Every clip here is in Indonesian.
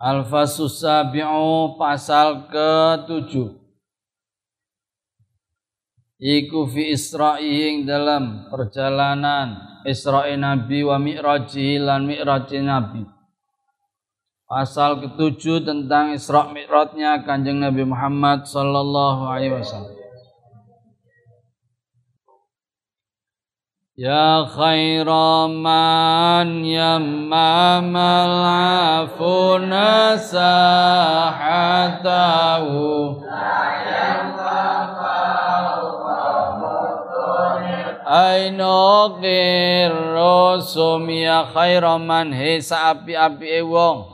Al-Fasus Sabi'u pasal ke-7 Iku fi Isra'ihing dalam perjalanan Isra'i Nabi wa Mi'raji lan Mi'raji Nabi. Pasal ke-7 tentang Isra' Mi'rajnya Kanjeng Nabi Muhammad sallallahu alaihi wasallam يا خير من يمام العفو نساحته أين الرسوم ya khairaman he saapi-api e wong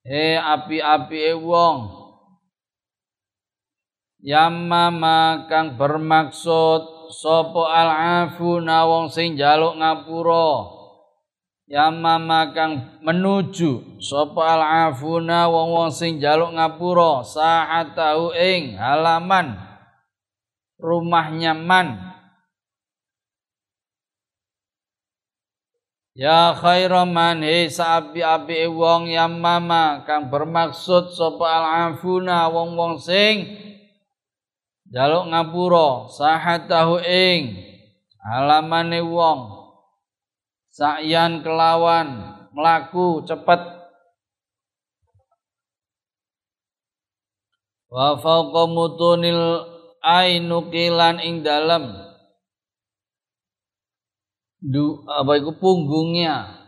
he api-api e wong Yamama kang bermaksud sapa al-afuna wong sing jaluk ngapura. Yamama kang menuju. Sapa al-afuna wong-wong sing jaluk ngapura. Sahatahu ing halaman. Rumahnya man Ya khairaman he saapi-api wong yamama kang bermaksud sapa al-afuna wong-wong sing jaluk ngapura sahatahu ing alamane wong. Sakyan kelawan melaku cepet. Wa fauqa mutunil ainukilan ing dalem. Du apa itu punggungnya?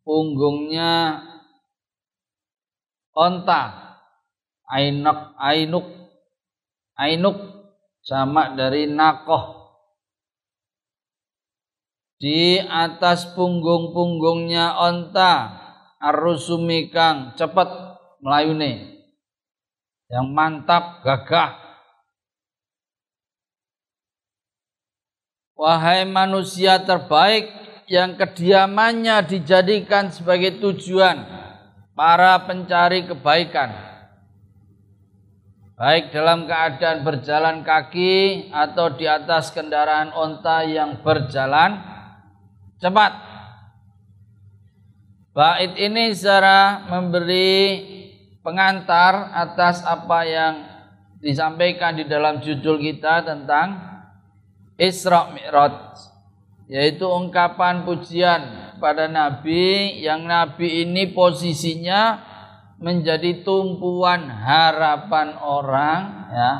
Punggungnya onta ainuk ainuk Ainuk sama dari nakoh. Di atas punggung-punggungnya onta arusumi kang cepet melayune. Yang mantap, gagah. Wahai manusia terbaik yang kediamannya dijadikan sebagai tujuan para pencari kebaikan baik dalam keadaan berjalan kaki atau di atas kendaraan onta yang berjalan cepat. Bait ini secara memberi pengantar atas apa yang disampaikan di dalam judul kita tentang Isra Mi'raj yaitu ungkapan pujian pada nabi yang nabi ini posisinya menjadi tumpuan harapan orang ya.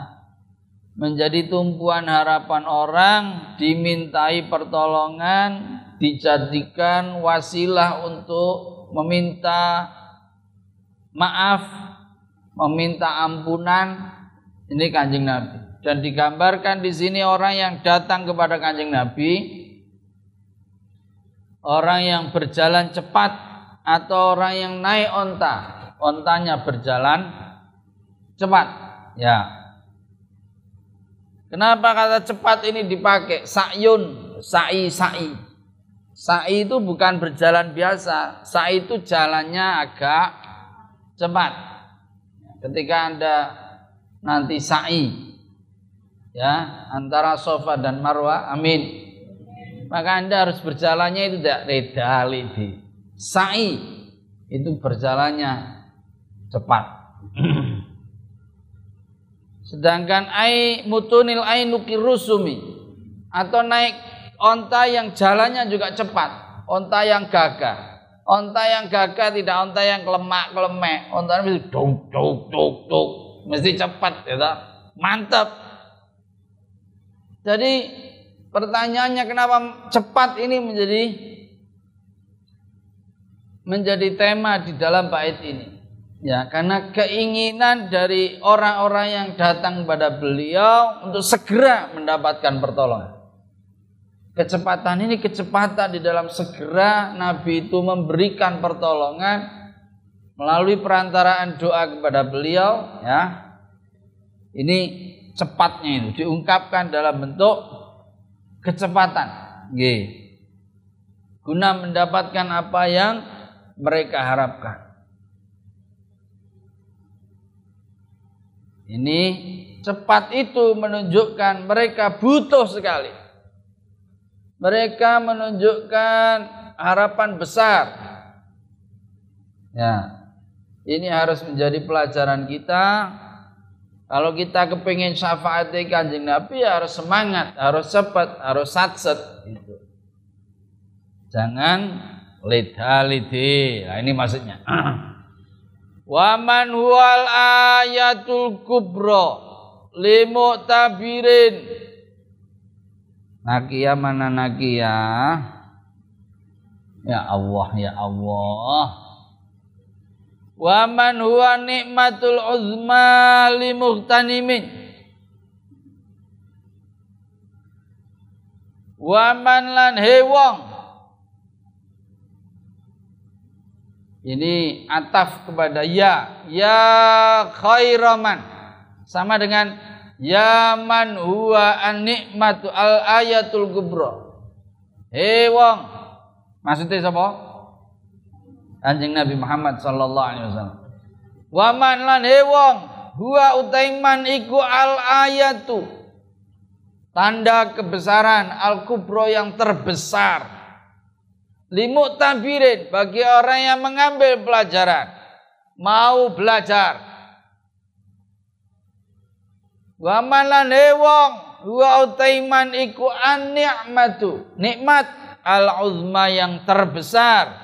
Menjadi tumpuan harapan orang dimintai pertolongan dijadikan wasilah untuk meminta maaf meminta ampunan. Ini kanjeng Nabi. Dan digambarkan di sini orang yang datang kepada kanjeng Nabi orang yang berjalan cepat atau orang yang naik onta ontanya berjalan cepat. Ya. Kenapa kata cepat ini dipakai? Sa'yun, sa'i, sa'i. Sa'i itu bukan berjalan biasa. Sa'i itu jalannya agak cepat. Ketika Anda nanti sa'i ya antara sofa dan marwah amin maka anda harus berjalannya itu tidak redali di sa'i itu berjalannya cepat. Sedangkan ai mutunil ainuki rusumi atau naik onta yang jalannya juga cepat, onta yang gagah. Onta yang gagah tidak onta yang kelemak kelemek, onta mesti dong dong dong dong, mesti cepat, ya mantap. Jadi pertanyaannya kenapa cepat ini menjadi menjadi tema di dalam bait ini. Ya, karena keinginan dari orang-orang yang datang kepada beliau untuk segera mendapatkan pertolongan. Kecepatan ini kecepatan di dalam segera Nabi itu memberikan pertolongan melalui perantaraan doa kepada beliau ya ini cepatnya itu diungkapkan dalam bentuk kecepatan G. guna mendapatkan apa yang mereka harapkan ini cepat itu menunjukkan mereka butuh sekali mereka menunjukkan harapan besar ya ini harus menjadi pelajaran kita. Kalau kita kepingin syafaat kanjeng Nabi ya harus semangat, harus cepat, harus satset. Gitu. Jangan lidha lidhi. Nah, ini maksudnya. Waman huwal ayatul kubro limu tabirin. Nakia mana nakia? Ya Allah, ya Allah wa man huwa nikmatul uzma li muhtanimin wa man lan hewong ini ataf kepada ya ya khairaman sama dengan ya man huwa an nikmatu al ayatul kubra hewong maksudnya siapa Kanjeng Nabi Muhammad sallallahu alaihi wasallam. Wa man lan hewong huwa utaiman iku al ayatu. Tanda kebesaran al kubro yang terbesar. Limuk tabirin bagi orang yang mengambil pelajaran. Mau belajar. Wa man lan hewong huwa utaiman iku an ni'matu. Nikmat al uzma yang terbesar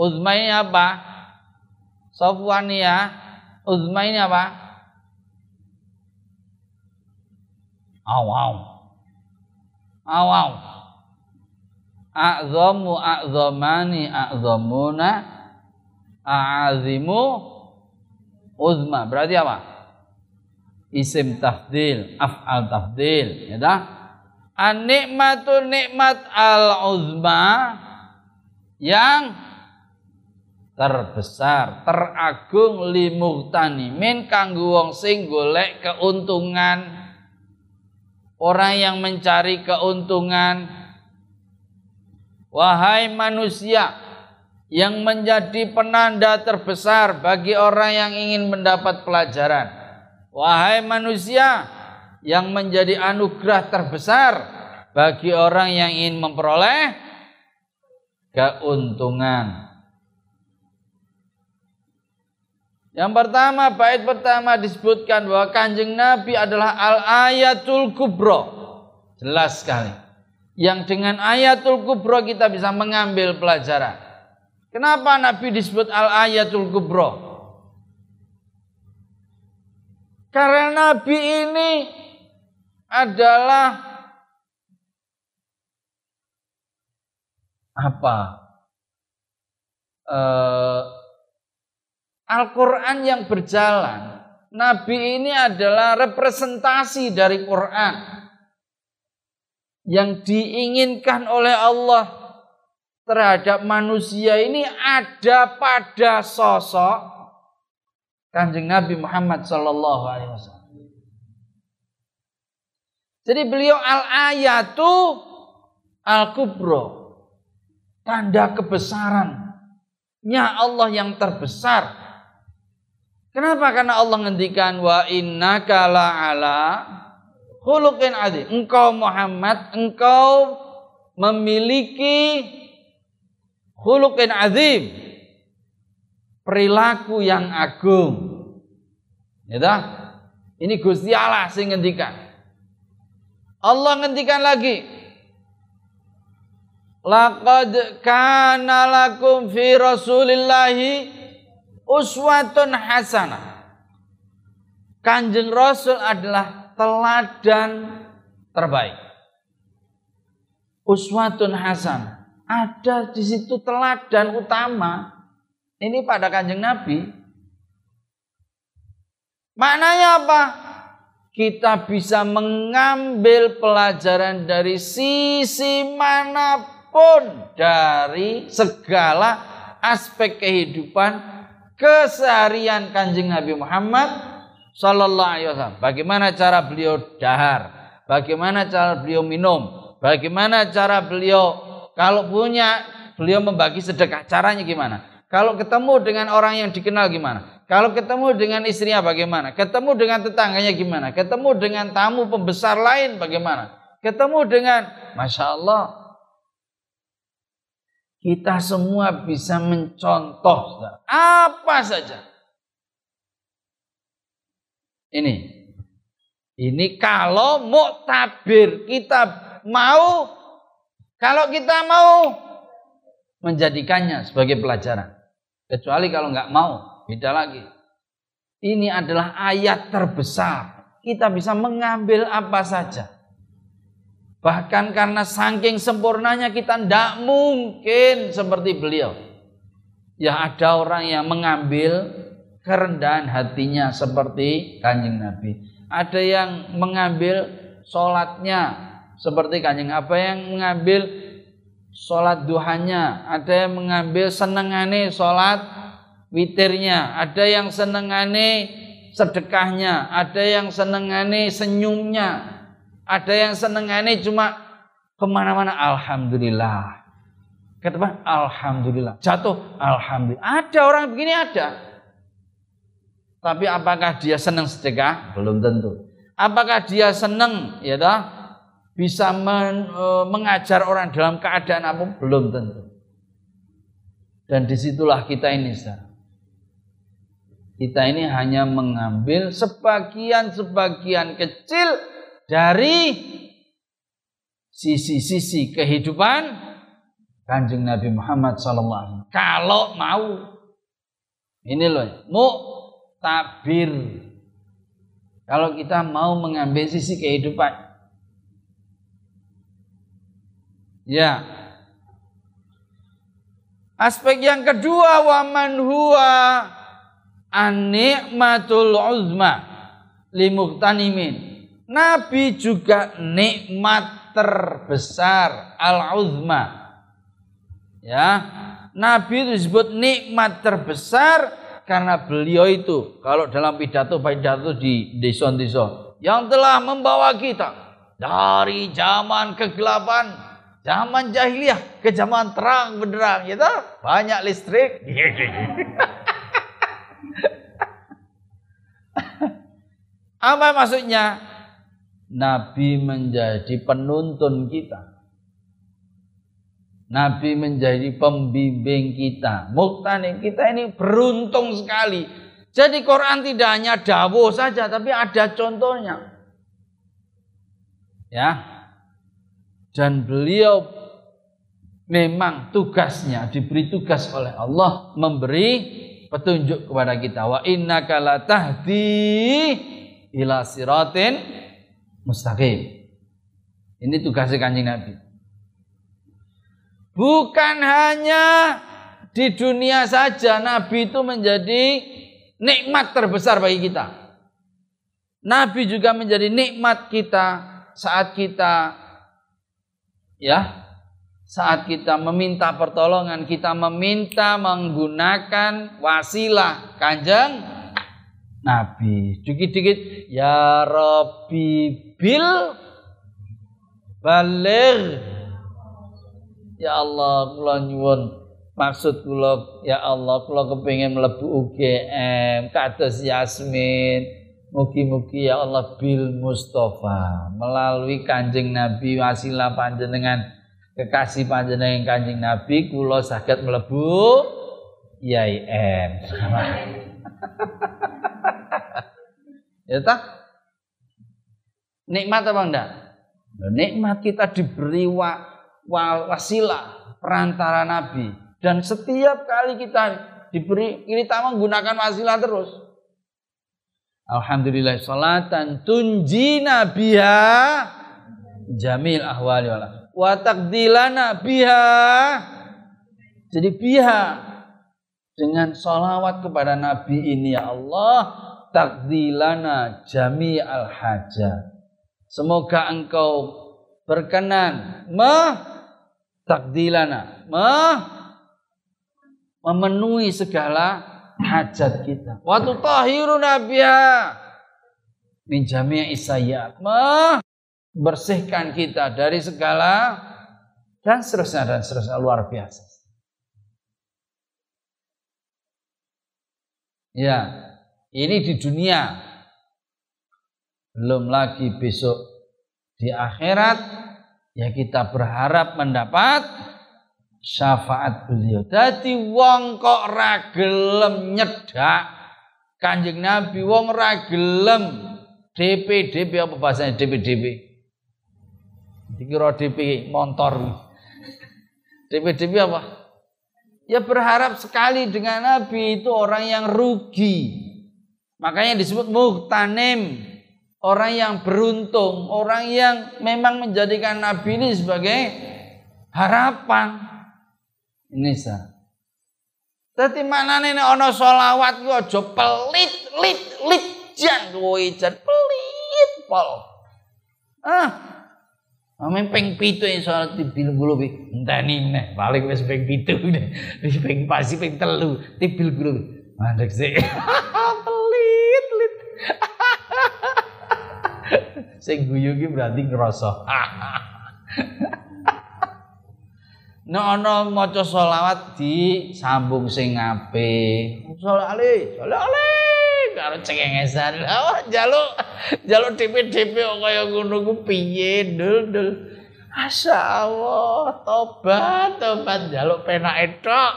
Uzma ini apa? Sofwan ya. Uzma ini apa? Aw aw. A'zamu a'zamani a'zamuna a'azimu uzma. Berarti apa? Isim tafdil, af'al tafdil, ya dah. An-nikmatu nikmat al-uzma yang terbesar, teragung min kanggo wong sing golek keuntungan. Orang yang mencari keuntungan. Wahai manusia yang menjadi penanda terbesar bagi orang yang ingin mendapat pelajaran. Wahai manusia yang menjadi anugerah terbesar bagi orang yang ingin memperoleh keuntungan. Yang pertama, bait pertama disebutkan bahwa kanjeng Nabi adalah al-ayatul kubro. Jelas sekali. Yang dengan ayatul kubro kita bisa mengambil pelajaran. Kenapa Nabi disebut al-ayatul kubro? Karena Nabi ini adalah apa? Uh, Al-Quran yang berjalan. Nabi ini adalah representasi dari Quran. Yang diinginkan oleh Allah terhadap manusia ini ada pada sosok Kanjeng Nabi Muhammad Sallallahu Alaihi Wasallam. Jadi beliau al-ayatu al-kubro. Tanda kebesarannya Allah yang terbesar Kenapa? Karena Allah ngendikan wa inna kala ala khuluqin adzim. Engkau Muhammad, engkau memiliki khuluqin azim. Perilaku yang agung. Ya? Ini Gusti Allah sing ngendikan. Allah ngendikan lagi. Laqad kana lakum fi Rasulillahi uswatun hasanah. Kanjeng Rasul adalah teladan terbaik. Uswatun hasanah. Ada di situ teladan utama. Ini pada kanjeng Nabi. Maknanya apa? Kita bisa mengambil pelajaran dari sisi mana pun dari segala aspek kehidupan keseharian kanjeng Nabi Muhammad Sallallahu Alaihi Wasallam. Bagaimana cara beliau dahar, bagaimana cara beliau minum, bagaimana cara beliau kalau punya beliau membagi sedekah. Caranya gimana? Kalau ketemu dengan orang yang dikenal gimana? Kalau ketemu dengan istrinya bagaimana? Ketemu dengan tetangganya gimana? Ketemu dengan tamu pembesar lain bagaimana? Ketemu dengan Masya Allah kita semua bisa mencontoh apa saja. Ini. Ini kalau mau tabir kita mau kalau kita mau menjadikannya sebagai pelajaran. Kecuali kalau nggak mau, beda lagi. Ini adalah ayat terbesar. Kita bisa mengambil apa saja. Bahkan karena saking sempurnanya kita tidak mungkin seperti beliau. Ya ada orang yang mengambil kerendahan hatinya seperti kanjeng Nabi. Ada yang mengambil sholatnya seperti kanjeng. Apa yang mengambil sholat duhanya, ada yang mengambil senengane sholat witirnya, ada yang senengane sedekahnya, ada yang senengane senyumnya, ada yang senengane cuma ke mana-mana Alhamdulillah. Kata Alhamdulillah. Jatuh, Alhamdulillah. Ada orang begini ada. Tapi apakah dia senang sedekah? Belum tentu. Apakah dia senang ya dah bisa men, e, mengajar orang dalam keadaan apa belum tentu. Dan di situlah kita ini Ustaz. Kita ini hanya mengambil sebagian-sebagian kecil dari sisi-sisi kehidupan Kanjeng Nabi Muhammad SAW. Kalau mau, ini loh, mau tabir. Kalau kita mau mengambil sisi kehidupan Ya. Aspek yang kedua wa man huwa an-ni'matul uzma limuqtanimin. Nabi juga nikmat terbesar al-uzma. Ya. Nabi disebut nikmat terbesar karena beliau itu kalau dalam pidato pidato di desa-desa yang telah membawa kita dari zaman kegelapan Zaman jahiliyah ke zaman terang benderang gitu. Banyak listrik. Apa maksudnya? Nabi menjadi penuntun kita. Nabi menjadi pembimbing kita. Muktani kita ini beruntung sekali. Jadi Quran tidak hanya dawo saja, tapi ada contohnya. Ya, dan beliau memang tugasnya diberi tugas oleh Allah memberi petunjuk kepada kita wa innaka latahdi ila siratin mustaqim ini tugasnya kanjeng Nabi bukan hanya di dunia saja Nabi itu menjadi nikmat terbesar bagi kita. Nabi juga menjadi nikmat kita saat kita ya saat kita meminta pertolongan kita meminta menggunakan wasilah kanjeng Nabi. Dikit-dikit ya Rabbi bil balik ya Allah kula nyuwun maksud kula ya Allah kula kepengin mlebu UGM kados Yasmin Mugi-mugi ya Allah bil Mustafa melalui Kanjeng Nabi wasilah panjenengan kekasih panjenengan Kanjeng Nabi kula saged mlebu IAIN. ya tak? Nikmat apa enggak? Nikmat kita diberi wa, wa, wasilah perantara Nabi. Dan setiap kali kita diberi kita menggunakan wasilah terus. Alhamdulillah salatan tunjina biha jamil ahwali wala. Wa biha jadi biha. Dengan salawat kepada Nabi ini ya Allah takdilana jami al hajat. Semoga engkau berkenan takdilana me memenuhi segala hajat kita. Wa tutahhiruna biha min jami'i isayat. Bersihkan kita dari segala dan seterusnya dan seterusnya luar biasa. Ya, ini di dunia. Belum lagi besok di akhirat ya kita berharap mendapat syafaat beliau. Jadi wong kok ragilem nyedak Kanjeng Nabi wong ragilem DPDP apa bahasanya DPDP? Dikira DP motor. DPDP apa? Ya berharap sekali dengan Nabi itu orang yang rugi. Makanya disebut muhtanim. Orang yang beruntung. Orang yang memang menjadikan Nabi ini sebagai harapan. Ini sah. Tapi mana nih ono solawat gue aja pelit lit lit jan kowe jan pelit pol. Ah. Amin peng pitu yang soal tibil gulu bi. Enteni nih balik wes peng pitu deh. Wis peng pasi peng telu tibil gulu. Mandek sih. pelit lit. Sing guyu ki berarti ngerasa. Nek ana maca selawat disambung sing apik. Sholawat ali, sholawat ali karo cengengesan. Lah jaluk jaluk DP-DP kaya ngono ku piye, Dul, Dul. Asya Allah, tobat, tobat jaluk penak tok.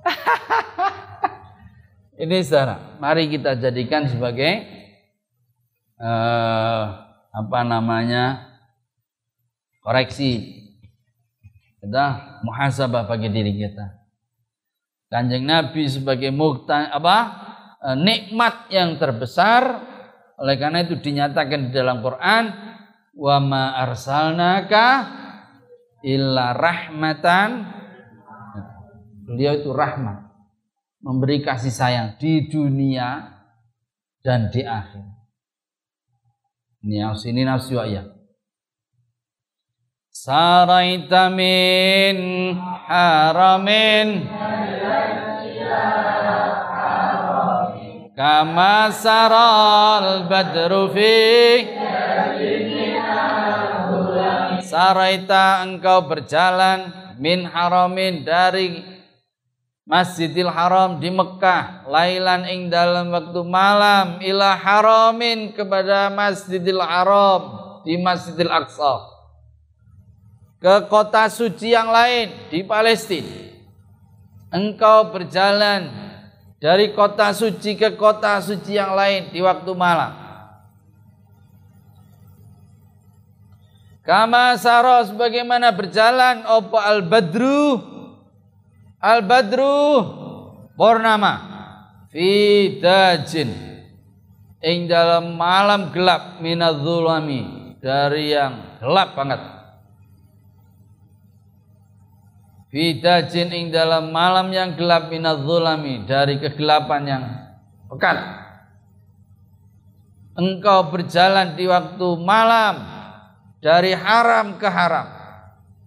Ini saudara, mari kita jadikan sebagai uh, apa namanya? Koreksi. Kita muhasabah bagi diri kita. Kanjeng Nabi sebagai mukta apa? E, nikmat yang terbesar. Oleh karena itu dinyatakan di dalam Quran wa ma arsalnaka illa rahmatan. Beliau itu rahmat. Memberi kasih sayang di dunia dan di akhir ini nafsu ini nafsu ya. Saraita min haramin kama saral badru fi Saraita engkau berjalan min haramin dari Masjidil Haram di Mekah lailan ing dalam waktu malam ila haramin kepada Masjidil Haram di Masjidil Aqsa ke kota suci yang lain di Palestina. Engkau berjalan dari kota suci ke kota suci yang lain di waktu malam. Kama saros bagaimana berjalan opo al badru al badru purnama fi dajin. Ing dalam malam gelap minadzulami dari yang gelap banget. Bidajin ing dalam malam yang gelap minadzulami dari kegelapan yang pekat. Engkau berjalan di waktu malam. Dari haram ke haram.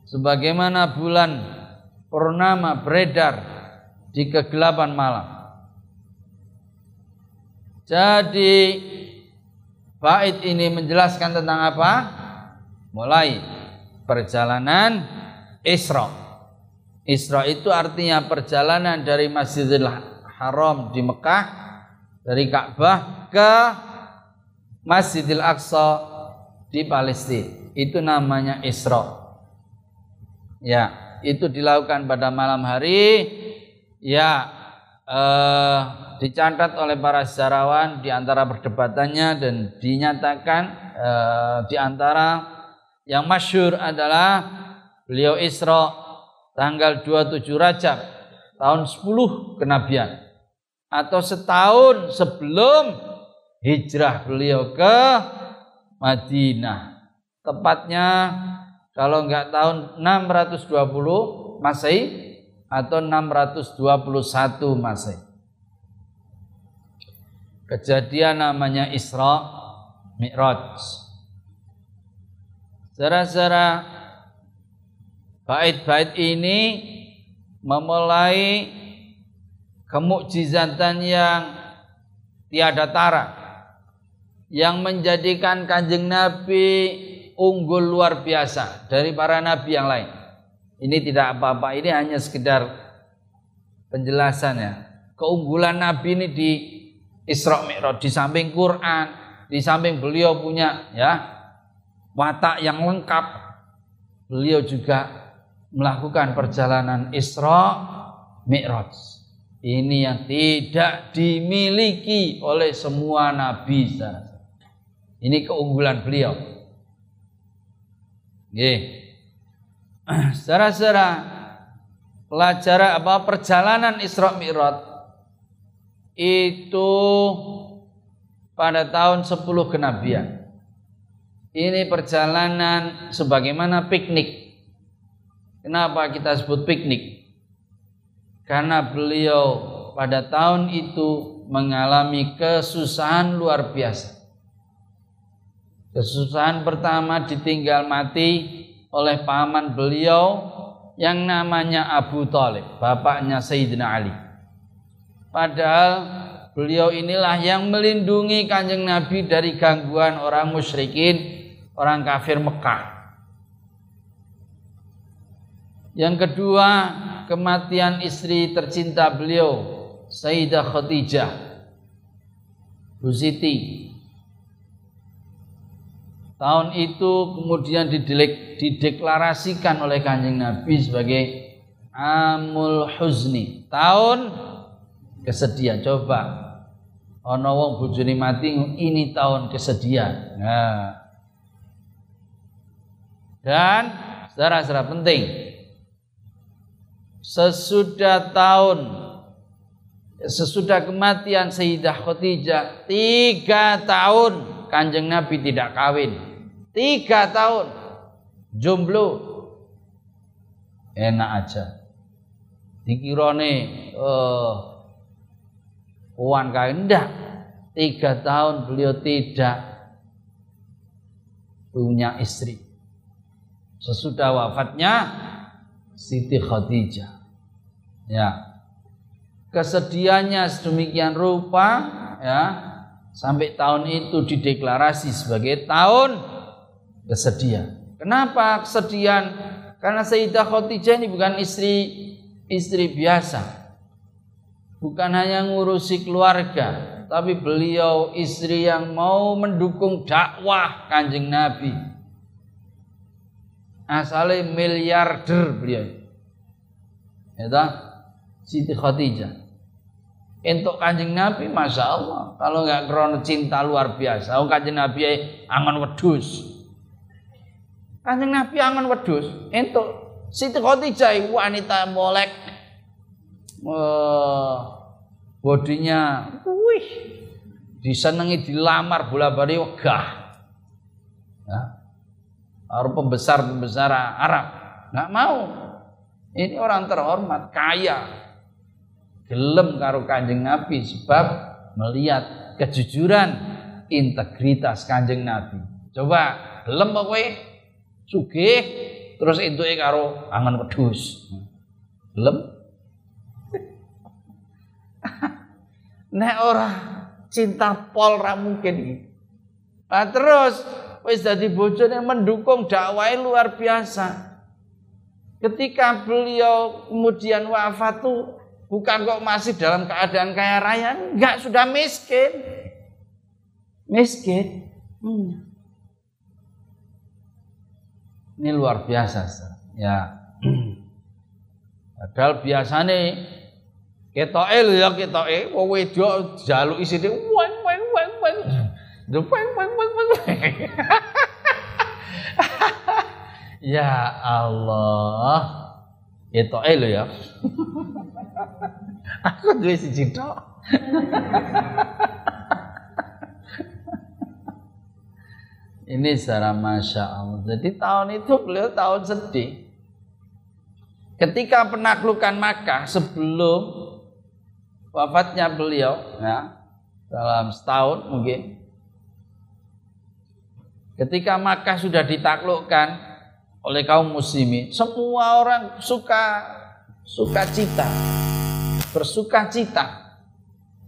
Sebagaimana bulan purnama beredar di kegelapan malam. Jadi bait ini menjelaskan tentang apa? Mulai perjalanan Isra Isra itu artinya perjalanan dari Masjidil Haram di Mekah dari Ka'bah ke Masjidil Aqsa di Palestina. Itu namanya Isra. Ya, itu dilakukan pada malam hari. Ya, eh, dicatat oleh para sejarawan di antara perdebatannya dan dinyatakan eh, di antara yang masyur adalah beliau Isra tanggal 27 Rajab tahun 10 kenabian atau setahun sebelum hijrah beliau ke Madinah. Tepatnya kalau enggak tahun 620 Masehi atau 621 Masehi. Kejadian namanya Isra Mi'raj. Secara-secara Bait-bait ini memulai kemukjizatan yang tiada tara yang menjadikan kanjeng Nabi unggul luar biasa dari para nabi yang lain. Ini tidak apa-apa, ini hanya sekedar penjelasannya. Keunggulan Nabi ini di Isra Mi'raj, di samping Quran, di samping beliau punya ya watak yang lengkap. Beliau juga melakukan perjalanan Isra Mi'raj. Ini yang tidak dimiliki oleh semua nabi. Ini keunggulan beliau. Nggih. Saudara-saudara, pelajaran apa perjalanan Isra Mi'raj itu pada tahun 10 kenabian. Ini perjalanan sebagaimana piknik. Kenapa kita sebut piknik? Karena beliau pada tahun itu mengalami kesusahan luar biasa. Kesusahan pertama ditinggal mati oleh paman beliau yang namanya Abu Talib, bapaknya Sayyidina Ali. Padahal beliau inilah yang melindungi kanjeng Nabi dari gangguan orang musyrikin, orang kafir Mekah. Yang kedua, kematian istri tercinta beliau, Sayyidah Khadijah, Bu Siti, Tahun itu kemudian dideklarasikan oleh kanjeng Nabi sebagai Amul Huzni. Tahun kesedihan. Coba. Ono wong bojone mati ini tahun kesedihan. Nah. Dan secara-secara penting sesudah tahun sesudah kematian Sayyidah Khadijah tiga tahun kanjeng Nabi tidak kawin Tiga tahun jomblo enak aja. Dikirone uh, uang kain enggak. Tiga tahun beliau tidak punya istri. Sesudah wafatnya Siti Khadijah. Ya. Kesedihannya sedemikian rupa ya sampai tahun itu dideklarasi sebagai tahun kesedihan. Kenapa kesedihan? Karena Sayyidah Khadijah ini bukan istri istri biasa. Bukan hanya ngurusi keluarga, tapi beliau istri yang mau mendukung dakwah Kanjeng Nabi. Asalnya miliarder beliau. Ya Siti Khadijah. Untuk kanjeng Nabi, masya Allah. Kalau nggak krono cinta luar biasa, oh kanjeng Nabi angan wedus. Kanjeng Nabi angan wedus entuk Siti Khadijah wanita molek. Uh, bodinya wih disenangi dilamar bola bali wegah. Ya. Orang pembesar-pembesar Arab. Nggak mau. Ini orang terhormat kaya gelem karo kanjeng Nabi sebab melihat kejujuran integritas kanjeng Nabi coba gelem kowe sugih terus entuke karo angan wedhus. Lem. Nek ora cinta pol ra mungkin Nah, terus wis dadi bojone mendukung dakwah luar biasa. Ketika beliau kemudian wafat tuh bukan kok masih dalam keadaan kaya raya, enggak sudah miskin. Miskin. Hmm. Ini luar biasa. Ya. Padahal biasanya ketoke lho ya ketoke wong wedok jaluk isine weng weng weng weng. Weng weng weng weng. Ya Allah. Ketoke lho ya. Aku duwe siji tok. Ini secara Masya Allah. Jadi tahun itu beliau tahun sedih. Ketika penaklukan Makkah sebelum wafatnya beliau, ya, dalam setahun mungkin. Ketika Makkah sudah ditaklukkan oleh kaum muslimin, semua orang suka suka cita. bersuka cita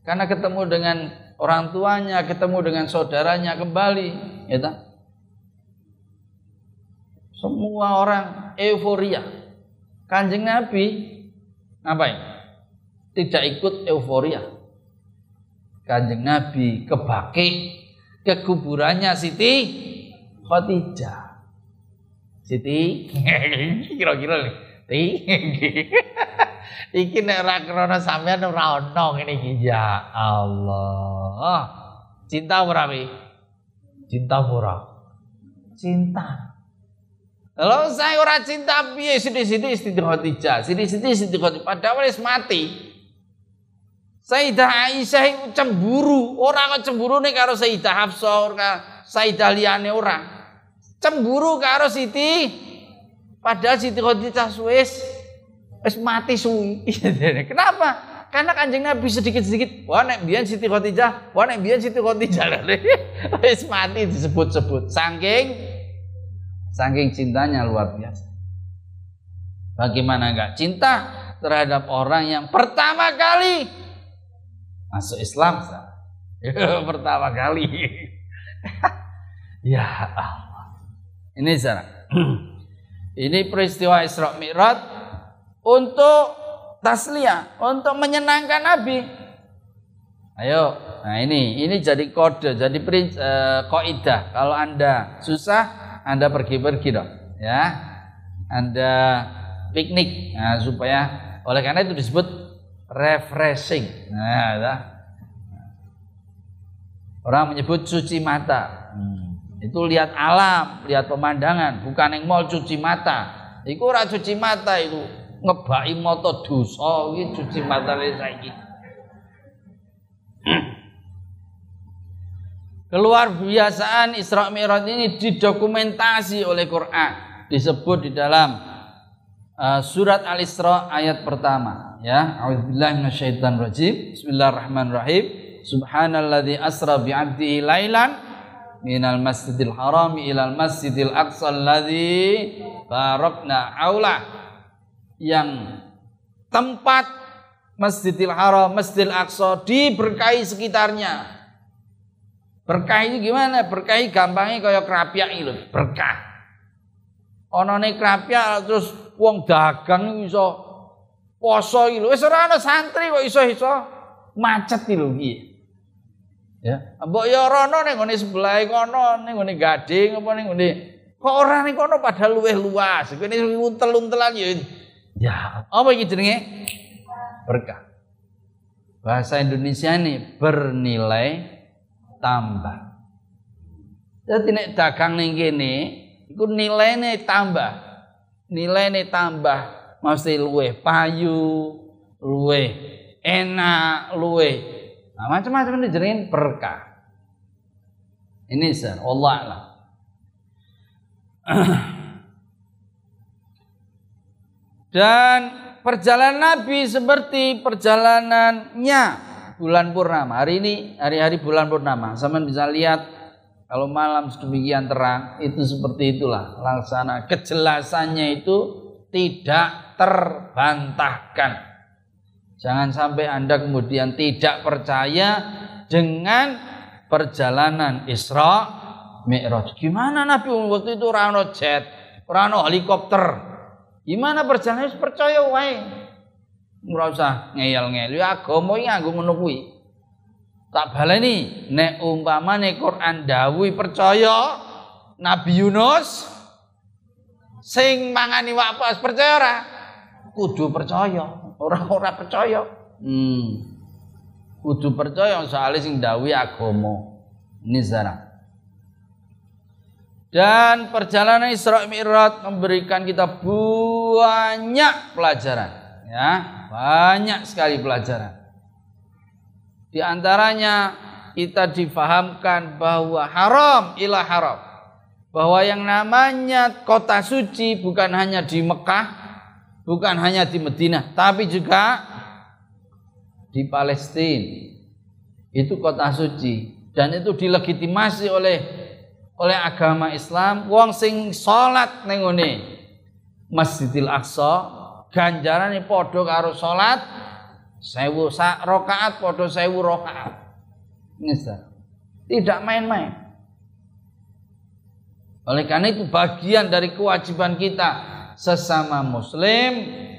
karena ketemu dengan orang tuanya, ketemu dengan saudaranya kembali, ya? Semua orang euforia. Kanjeng Nabi ngapain? Tidak ikut euforia. Kanjeng Nabi ke Baki, ke kuburannya Siti Khadijah. Siti, kira-kira nih. Ti. Iki nek ora krana sampean ora ono ngene iki ya Allah. Cinta ora wi? Cinta ora? Cinta. Kalau saya ora cinta piye sithik-sithik Siti Khadijah, sithik-sithik Siti Khadijah padahal wis mati. Sayyidah Aisyah cemburu, ora kok cemburu nih karo Sayyidah Hafsah, ora Sayyidah liyane ora. Cemburu karo Siti Padahal Siti Khadijah wis wis mati suwi. Kenapa? Karena kanjeng Nabi sedikit-sedikit, wah nek biyen Siti Khadijah, wah nek biyen Siti Khadijah wis mati disebut-sebut. Saking saking cintanya luar biasa. Bagaimana enggak cinta terhadap orang yang pertama kali masuk Islam? pertama kali. ya Allah. Ini cara. Ini peristiwa Isra Mi'raj untuk tasliyah, untuk menyenangkan Nabi. Ayo, nah ini ini jadi kode, jadi uh, kaidah. Kalau Anda susah, Anda pergi-pergi dong, ya. Anda piknik, nah, supaya oleh karena itu disebut refreshing. Nah, ya. Orang menyebut cuci mata. Itu lihat alam, lihat pemandangan, bukan yang mau cuci mata. Iku ora cuci mata itu ngebaki moto dosa iki cuci mata saiki. Keluar biasaan Isra Mi'raj ini didokumentasi oleh Quran, disebut di dalam uh, surat Al-Isra ayat pertama, ya. A'udzubillahi minasyaitonirrajim. Bismillahirrahmanirrahim. Subhanalladzi asra bi'abdihi lailan minal masjidil harami ilal masjidil aqsa alladzi barakna aula yang tempat Masjidil Haram, Masjidil Aqsa diberkahi sekitarnya. Berkah ini gimana? Berkah gampangnya kayak kerapiak itu, berkah. Onone kerapiak terus wong dagang iso poso lho. Wis ora ana santri kok iso iso macet iki lho Ya, mbok ya rono ning ngene sebelah kono, ning ngene gading apa ning ngene kok ora ning kono padahal luweh luas. Kene untel-untelan ya. Ya, apa iki jenenge? Berkah. Bahasa Indonesia ini bernilai tambah. Jadi nek dagang ning kene iku nilaine tambah. Nilaine tambah mesti luweh payu, luweh enak, luweh Nah, macam-macam ini jadiin berkah. Ini sir, Allah lah. Dan perjalanan Nabi seperti perjalanannya bulan purnama. Hari ini hari-hari bulan purnama. Sama bisa lihat kalau malam sedemikian terang itu seperti itulah laksana kejelasannya itu tidak terbantahkan. Jangan sampai Anda kemudian tidak percaya dengan perjalanan Isra Mi'raj. Gimana Nabi waktu itu rano jet, rano helikopter. Gimana perjalanan percaya wae. Ora usah ngeyel-ngeyel. Ya agama iki nganggo ngono kuwi. Tak baleni nek umpamane Quran dawuh percaya Nabi Yunus sing mangani wapas percaya ora? Kudu percaya. Orang-orang percaya. Hmm. Kudu percaya soalnya sing dawi agama. Ini. Dan perjalanan Isra Mi'raj memberikan kita banyak pelajaran, ya, banyak sekali pelajaran. Di antaranya kita difahamkan bahwa haram ilah haram. Bahwa yang namanya kota suci bukan hanya di Mekah, bukan hanya di Madinah tapi juga di Palestina itu kota suci dan itu dilegitimasi oleh oleh agama Islam wong sing salat ning Masjidil Aqsa ganjarane padha karo salat Sewu sak rokaat podo sewu rokaat. Nisa. Tidak main-main. Oleh karena itu bagian dari kewajiban kita sesama muslim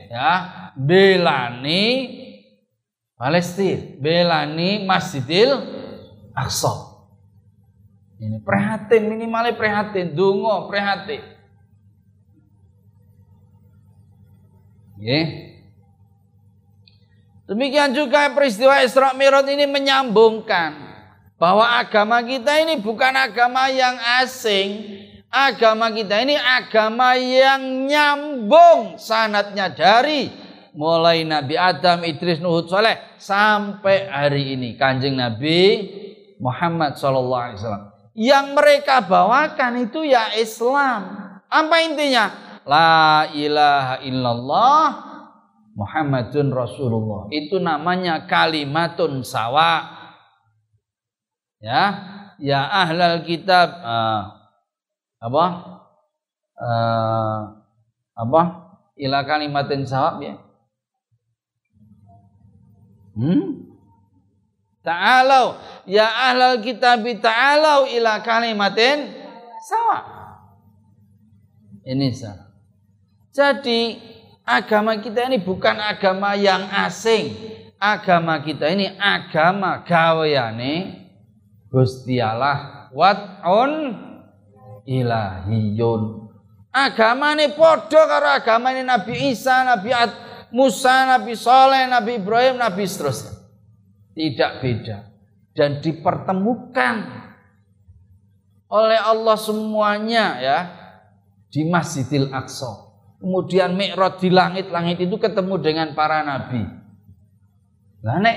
ya belani Palestina, belani Masjidil Aqsa. Ini prihatin minimalnya prihatin, dungo prihatin. Yeah. Demikian juga peristiwa Isra Mi'raj ini menyambungkan bahwa agama kita ini bukan agama yang asing. Agama kita ini agama yang nyambung sanatnya dari mulai Nabi Adam, Idris, Nuhud, Soleh sampai hari ini kanjeng Nabi Muhammad Sallallahu Alaihi Wasallam. Yang mereka bawakan itu ya Islam. Apa intinya? La ilaha illallah Muhammadun Rasulullah. Itu namanya kalimatun sawa. Ya, ya ahlal kitab uh, apa? Uh, apa? Ila kalimatin sawab ya. Hmm? Ta'alau ya ahlal kitab ta'alau ila kalimatin sawa. Ini salah. Jadi agama kita ini bukan agama yang asing. Agama kita ini agama gaweane Gusti Allah wat'un ilahiyun. Agama ini podo karo ini Nabi Isa, Nabi Musa, Nabi Soleh, Nabi Ibrahim, Nabi seterusnya. Tidak beda. Dan dipertemukan oleh Allah semuanya ya di Masjidil Aqsa. Kemudian Mi'raj di langit-langit itu ketemu dengan para nabi. Lah nek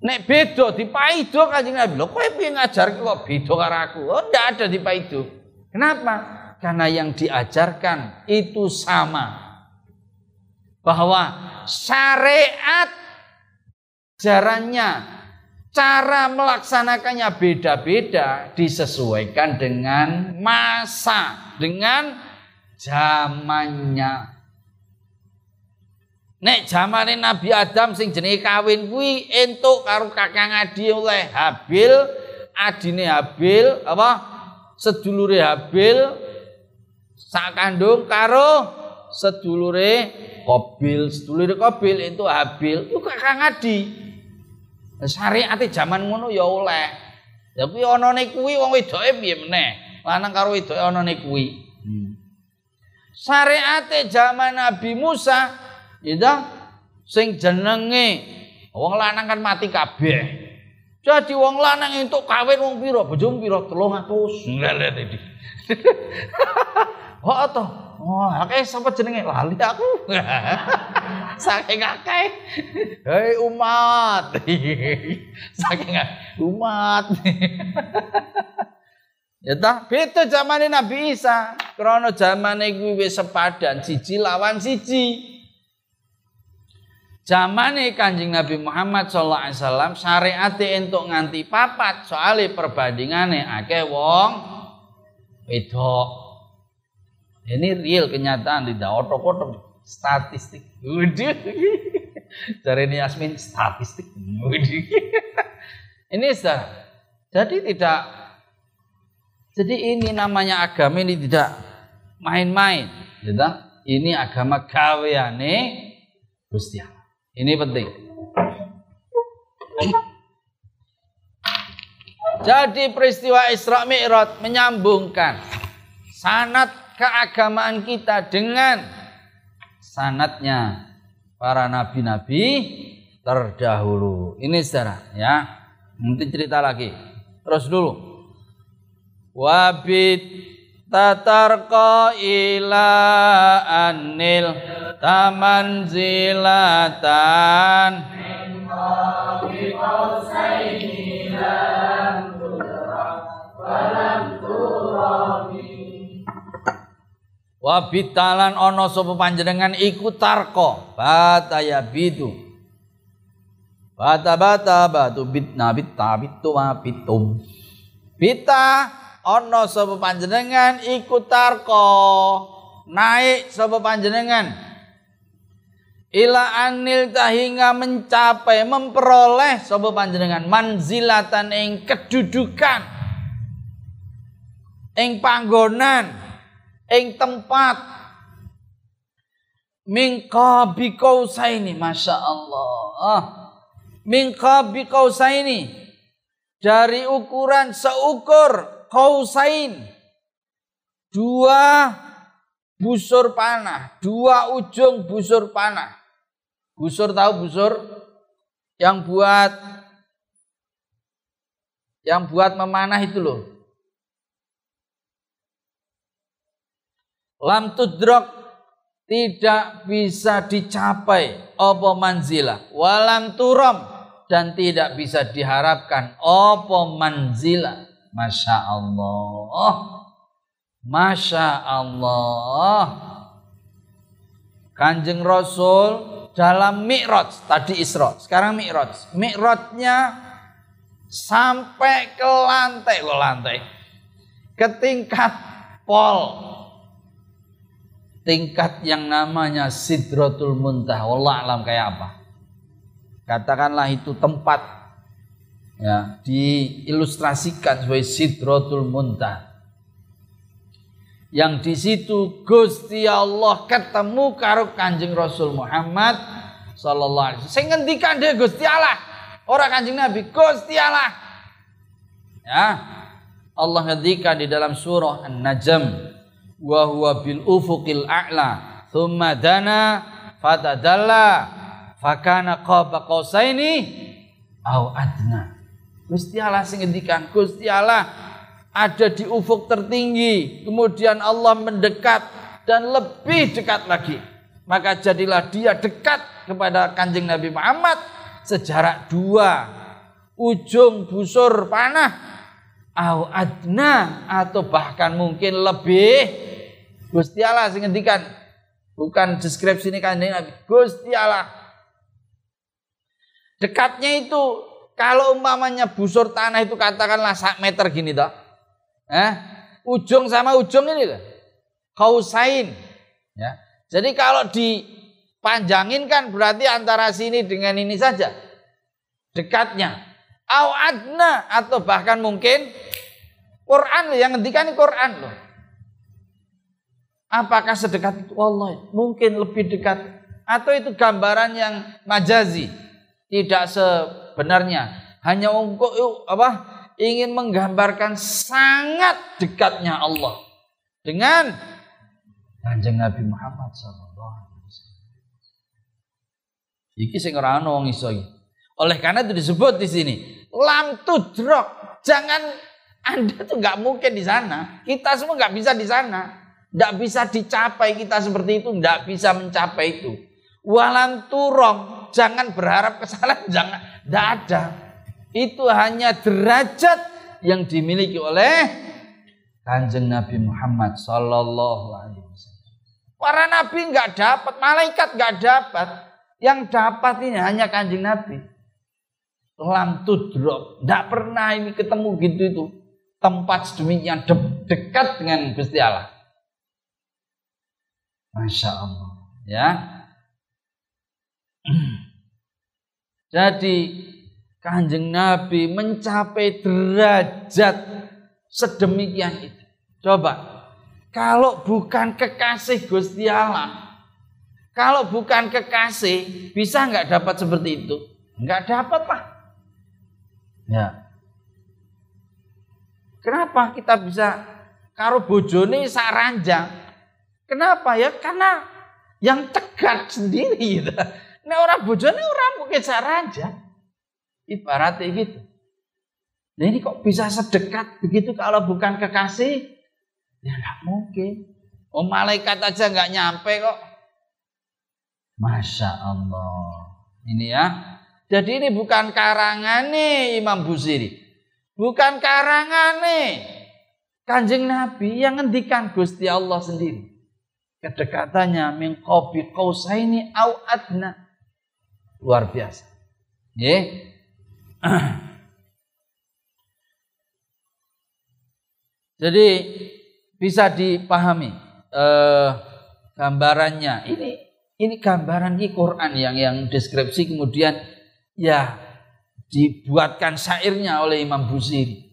nek beda di paido Kanjeng Nabi. Lho kowe piye ngajar kok beda karo aku? Oh ndak ada di paido. Kenapa? Karena yang diajarkan itu sama. Bahwa syariat jarannya cara melaksanakannya beda-beda disesuaikan dengan masa, dengan zamannya. Nek zamane Nabi Adam sing jenenge kawin kuwi entuk karo Kakang Adi oleh Habil, adine Habil apa sedulure Habil sak kandung karo sedulure Kobil, sedulure Kobil itu Habil, itu Kakang Adi. Syariate zaman ngono ya oleh. Ya kuwi anane kuwi wong wedoke piye meneh? Lanang karo wedoke anane kuwi. Hmm syariat zaman Nabi Musa gitu sing jenenge wong lanang kan mati kabeh jadi wong lanang untuk kawin wong piro? Bojo piro? 300 ngelet iki oh to oh akeh sapa jenenge? Lali aku. Saking akeh. Hei umat. Saking umat. Ya tah beda zamane Nabi Isa. Krana zamane kuwi wis sepadan siji lawan siji. Zamane Kanjeng Nabi Muhammad sallallahu alaihi wasallam syariate entuk nganti papat soalnya perbandingane akeh wong wedok. Ini real kenyataan tidak otok-otok statistik. Waduh. Cari ini Yasmin statistik. Ini sudah. Jadi tidak jadi ini namanya agama ini tidak main-main, gitu. Ini agama gaweane Gusti Allah. Ini penting. Jadi peristiwa Isra Mi'raj menyambungkan sanat keagamaan kita dengan sanatnya para nabi-nabi terdahulu. Ini saudara ya. Nanti cerita lagi. Terus dulu wabit tatarqa ila anil taman zilatan Wabitalan ono sapa panjenengan iku tarko. Bataya bitu bata bata batu bitna bitta bitu bitum bita ana sapa panjenengan iku tarko. Naik sapa panjenengan? Ila anil hingga mencapai memperoleh sapa panjenengan? Manzilatan ing kedudukan ing panggonan ing tempat. Min qabi qausaini masya Allah min qabi qausaini dari ukuran seukur qausain dua busur panah dua ujung busur panah Busur tahu busur? Yang buat yang buat memanah itu loh. Lam tudrok tidak bisa dicapai apa manzilah walam turam dan tidak bisa diharapkan apa manzilah Masya Allah Masya Allah Kanjeng Rasul dalam Mi'raj, tadi Isra, sekarang Mi'raj. Mi'rajnya sampai ke lantai, ke lantai. Ke tingkat pol. Tingkat yang namanya Sidratul Muntah. Allah alam kayak apa. Katakanlah itu tempat ya diilustrasikan sebagai Sidratul Muntah yang di situ Gusti Allah ketemu karo Kanjeng Rasul Muhammad sallallahu alaihi wasallam. Sing ngendikan dia Gusti Allah, ora Kanjeng Nabi, Gusti Allah. Ya. Allah ngendikan di dalam surah An-Najm, wa huwa bil ufuqil a'la, thumma dana fatadalla fakana qaba qausaini au adna. Gusti Allah sing ngendikan, Gusti Allah ada di ufuk tertinggi, kemudian Allah mendekat dan lebih dekat lagi. Maka jadilah dia dekat kepada kanjeng Nabi Muhammad sejarak dua ujung busur panah au adna atau bahkan mungkin lebih Gusti Allah sing ngendikan bukan deskripsi ini kanjeng Nabi Gusti Allah dekatnya itu kalau umpamanya busur tanah itu katakanlah sak meter gini toh Eh, ujung sama ujung ini loh. Kausain. Ya. Jadi kalau dipanjangin kan berarti antara sini dengan ini saja. Dekatnya. Au adna atau bahkan mungkin Quran yang ngendikan Quran loh. Apakah sedekat itu? Allah mungkin lebih dekat atau itu gambaran yang majazi tidak sebenarnya hanya untuk apa ingin menggambarkan sangat dekatnya Allah dengan Kanjeng Nabi Muhammad sallallahu alaihi wasallam. Iki sing ora ana wong iso Oleh karena itu disebut di sini lam tudrok. Jangan Anda tuh nggak mungkin di sana. Kita semua nggak bisa di sana. Nggak bisa dicapai kita seperti itu, nggak bisa mencapai itu. Walam turong, jangan berharap kesalahan, jangan, nggak ada itu hanya derajat yang dimiliki oleh kanjeng Nabi Muhammad Sallallahu Alaihi Wasallam. Para nabi nggak dapat, malaikat nggak dapat. Yang dapat ini hanya kanjeng Nabi. Lam tudrok, nggak pernah ini ketemu gitu itu tempat sedemikian de dekat dengan Gusti Allah. Masya Allah, ya. Jadi Kanjeng Nabi mencapai derajat sedemikian itu. Coba, kalau bukan kekasih Gusti Allah, kalau bukan kekasih, bisa nggak dapat seperti itu? Nggak dapat lah. Ya. Kenapa kita bisa karo bojone saranjang? Kenapa ya? Karena yang tegar sendiri gitu. Nah orang bojone orang mungkin saranjang. Ibaratnya gitu. Nah ini kok bisa sedekat begitu kalau bukan kekasih? Ya nggak mungkin. Oh malaikat aja nggak nyampe kok. Masya Allah. Ini ya. Jadi ini bukan karangan nih Imam Busiri. Bukan karangan nih. Kanjeng Nabi yang ngendikan Gusti Allah sendiri. Kedekatannya min qausaini au adna. Luar biasa. Yeah. Jadi bisa dipahami eh, gambarannya. Ini Ini gambaran di Quran yang yang deskripsi kemudian ya dibuatkan syairnya oleh Imam Busiri.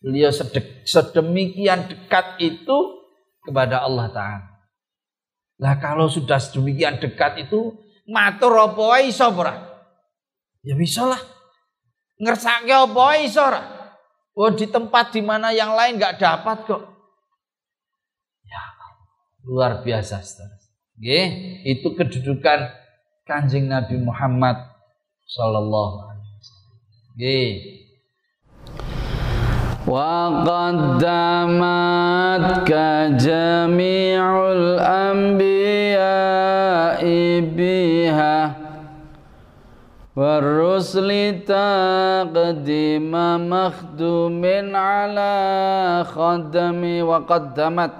Beliau sedemikian dekat itu kepada Allah Ta'ala. Lah kalau sudah sedemikian dekat itu matur apa iso ora? Ya bisa lah. Ngersake apa iso ora? Oh di tempat di mana yang lain nggak dapat kok. Ya luar biasa. Oke, itu kedudukan Kanjeng Nabi Muhammad sallallahu alaihi wasallam. Oke. وقدمتك جميع الأنبياء بها والرسل تقديم مخدوم على خدم وقدمت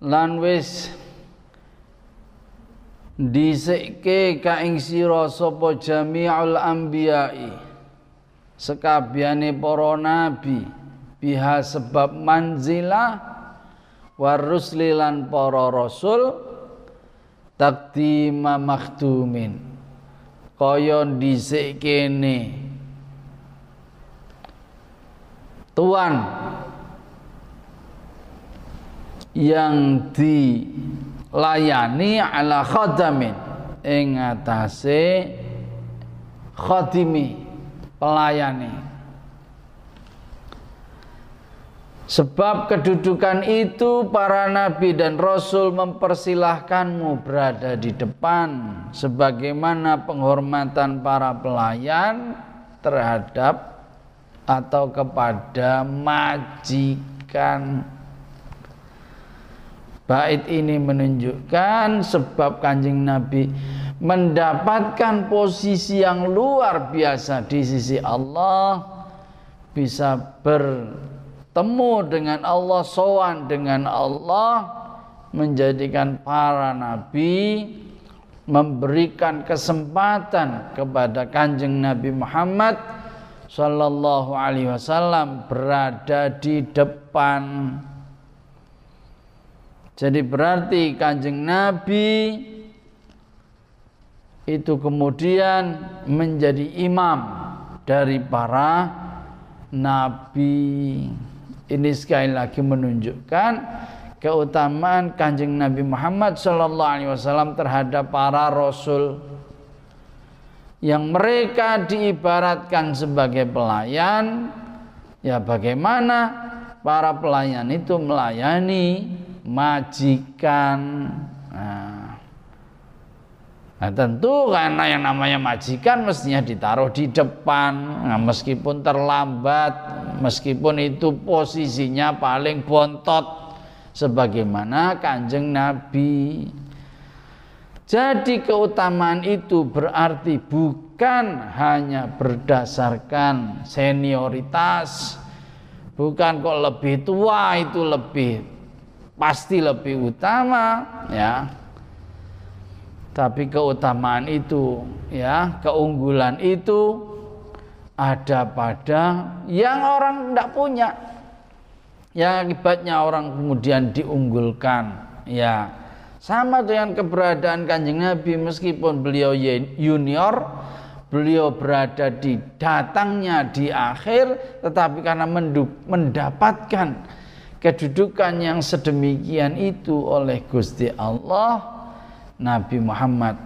lan wis dhisike ka ing sira sapa jami'ul anbiya'i sekabiane para nabi biha sebab manzilah warusli lan para rasul takdima makhdumin. Kaya dhisik kene. Tuan yang dilayani ala khadamin ing atase khadimi pelayani. Sebab kedudukan itu para nabi dan rasul mempersilahkanmu berada di depan sebagaimana penghormatan para pelayan terhadap atau kepada majikan. Bait ini menunjukkan sebab kanjeng Nabi mendapatkan posisi yang luar biasa di sisi Allah bisa bertemu dengan Allah sowan dengan Allah menjadikan para nabi memberikan kesempatan kepada kanjeng Nabi Muhammad Sallallahu Alaihi Wasallam berada di depan. Jadi berarti kanjeng Nabi itu kemudian menjadi imam dari para nabi. Ini sekali lagi menunjukkan keutamaan kanjeng Nabi Muhammad Shallallahu Alaihi Wasallam terhadap para rasul yang mereka diibaratkan sebagai pelayan. Ya bagaimana para pelayan itu melayani majikan. Nah, tentu karena yang namanya majikan mestinya ditaruh di depan, nah, meskipun terlambat, meskipun itu posisinya paling bontot, sebagaimana kanjeng Nabi. Jadi keutamaan itu berarti bukan hanya berdasarkan senioritas, bukan kok lebih tua itu lebih pasti lebih utama ya tapi keutamaan itu ya keunggulan itu ada pada yang orang tidak punya. Yang akibatnya orang kemudian diunggulkan ya. Sama dengan keberadaan kanjeng Nabi meskipun beliau junior beliau berada di datangnya di akhir tetapi karena mendapatkan kedudukan yang sedemikian itu oleh Gusti Allah Nabi Muhammad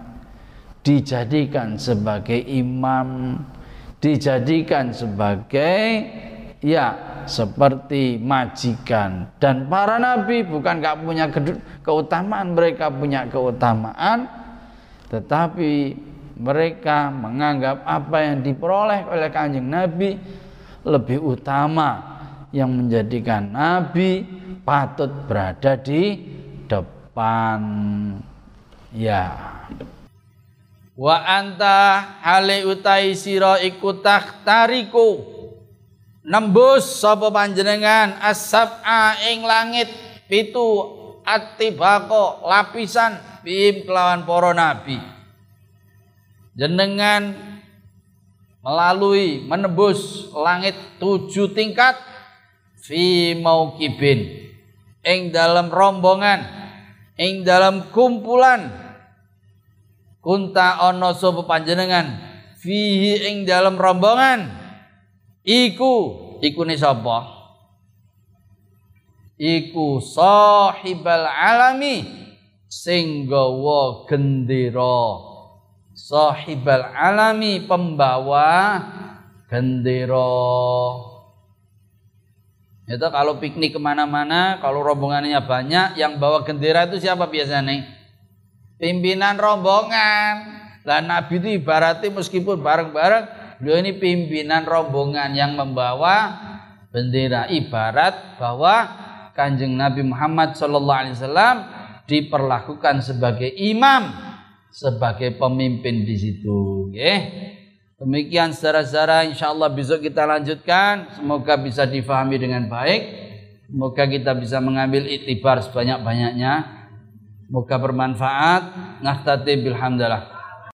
dijadikan sebagai imam dijadikan sebagai ya seperti majikan dan para nabi bukan gak punya keutamaan mereka punya keutamaan tetapi mereka menganggap apa yang diperoleh oleh kanjeng nabi lebih utama yang menjadikan Nabi patut berada di depan. Ya. Wa anta hale utai sira iku tariku nembus sapa panjenengan asab'a ing langit. Pitu atibako lapisan bim kelawan para nabi. Jenengan melalui menembus langit tujuh tingkat fi maukibin. Ing dalam rombongan ing dalam kumpulan kunta ono sapa panjenengan. Fihi ing dalam rombongan. Iku iku ne sapa? Iku sahibal alami sing gawa gendera. Sahibal alami pembawa gendera. Itu kalau piknik ke mana-mana, kalau rombongannya banyak, yang bawa gendera itu siapa biasanya? Pimpinan rombongan. Lah Nabi itu ibaratnya meskipun bareng-bareng, beliau ini pimpinan rombongan yang membawa bendera. Ibarat bahwa kanjeng Nabi Muhammad SAW diperlakukan sebagai imam, sebagai pemimpin di situ. Okay? Demikian secara-secara insya Allah besok kita lanjutkan. Semoga bisa difahami dengan baik. Semoga kita bisa mengambil itibar sebanyak-banyaknya. Semoga bermanfaat. Nahtati bilhamdalah.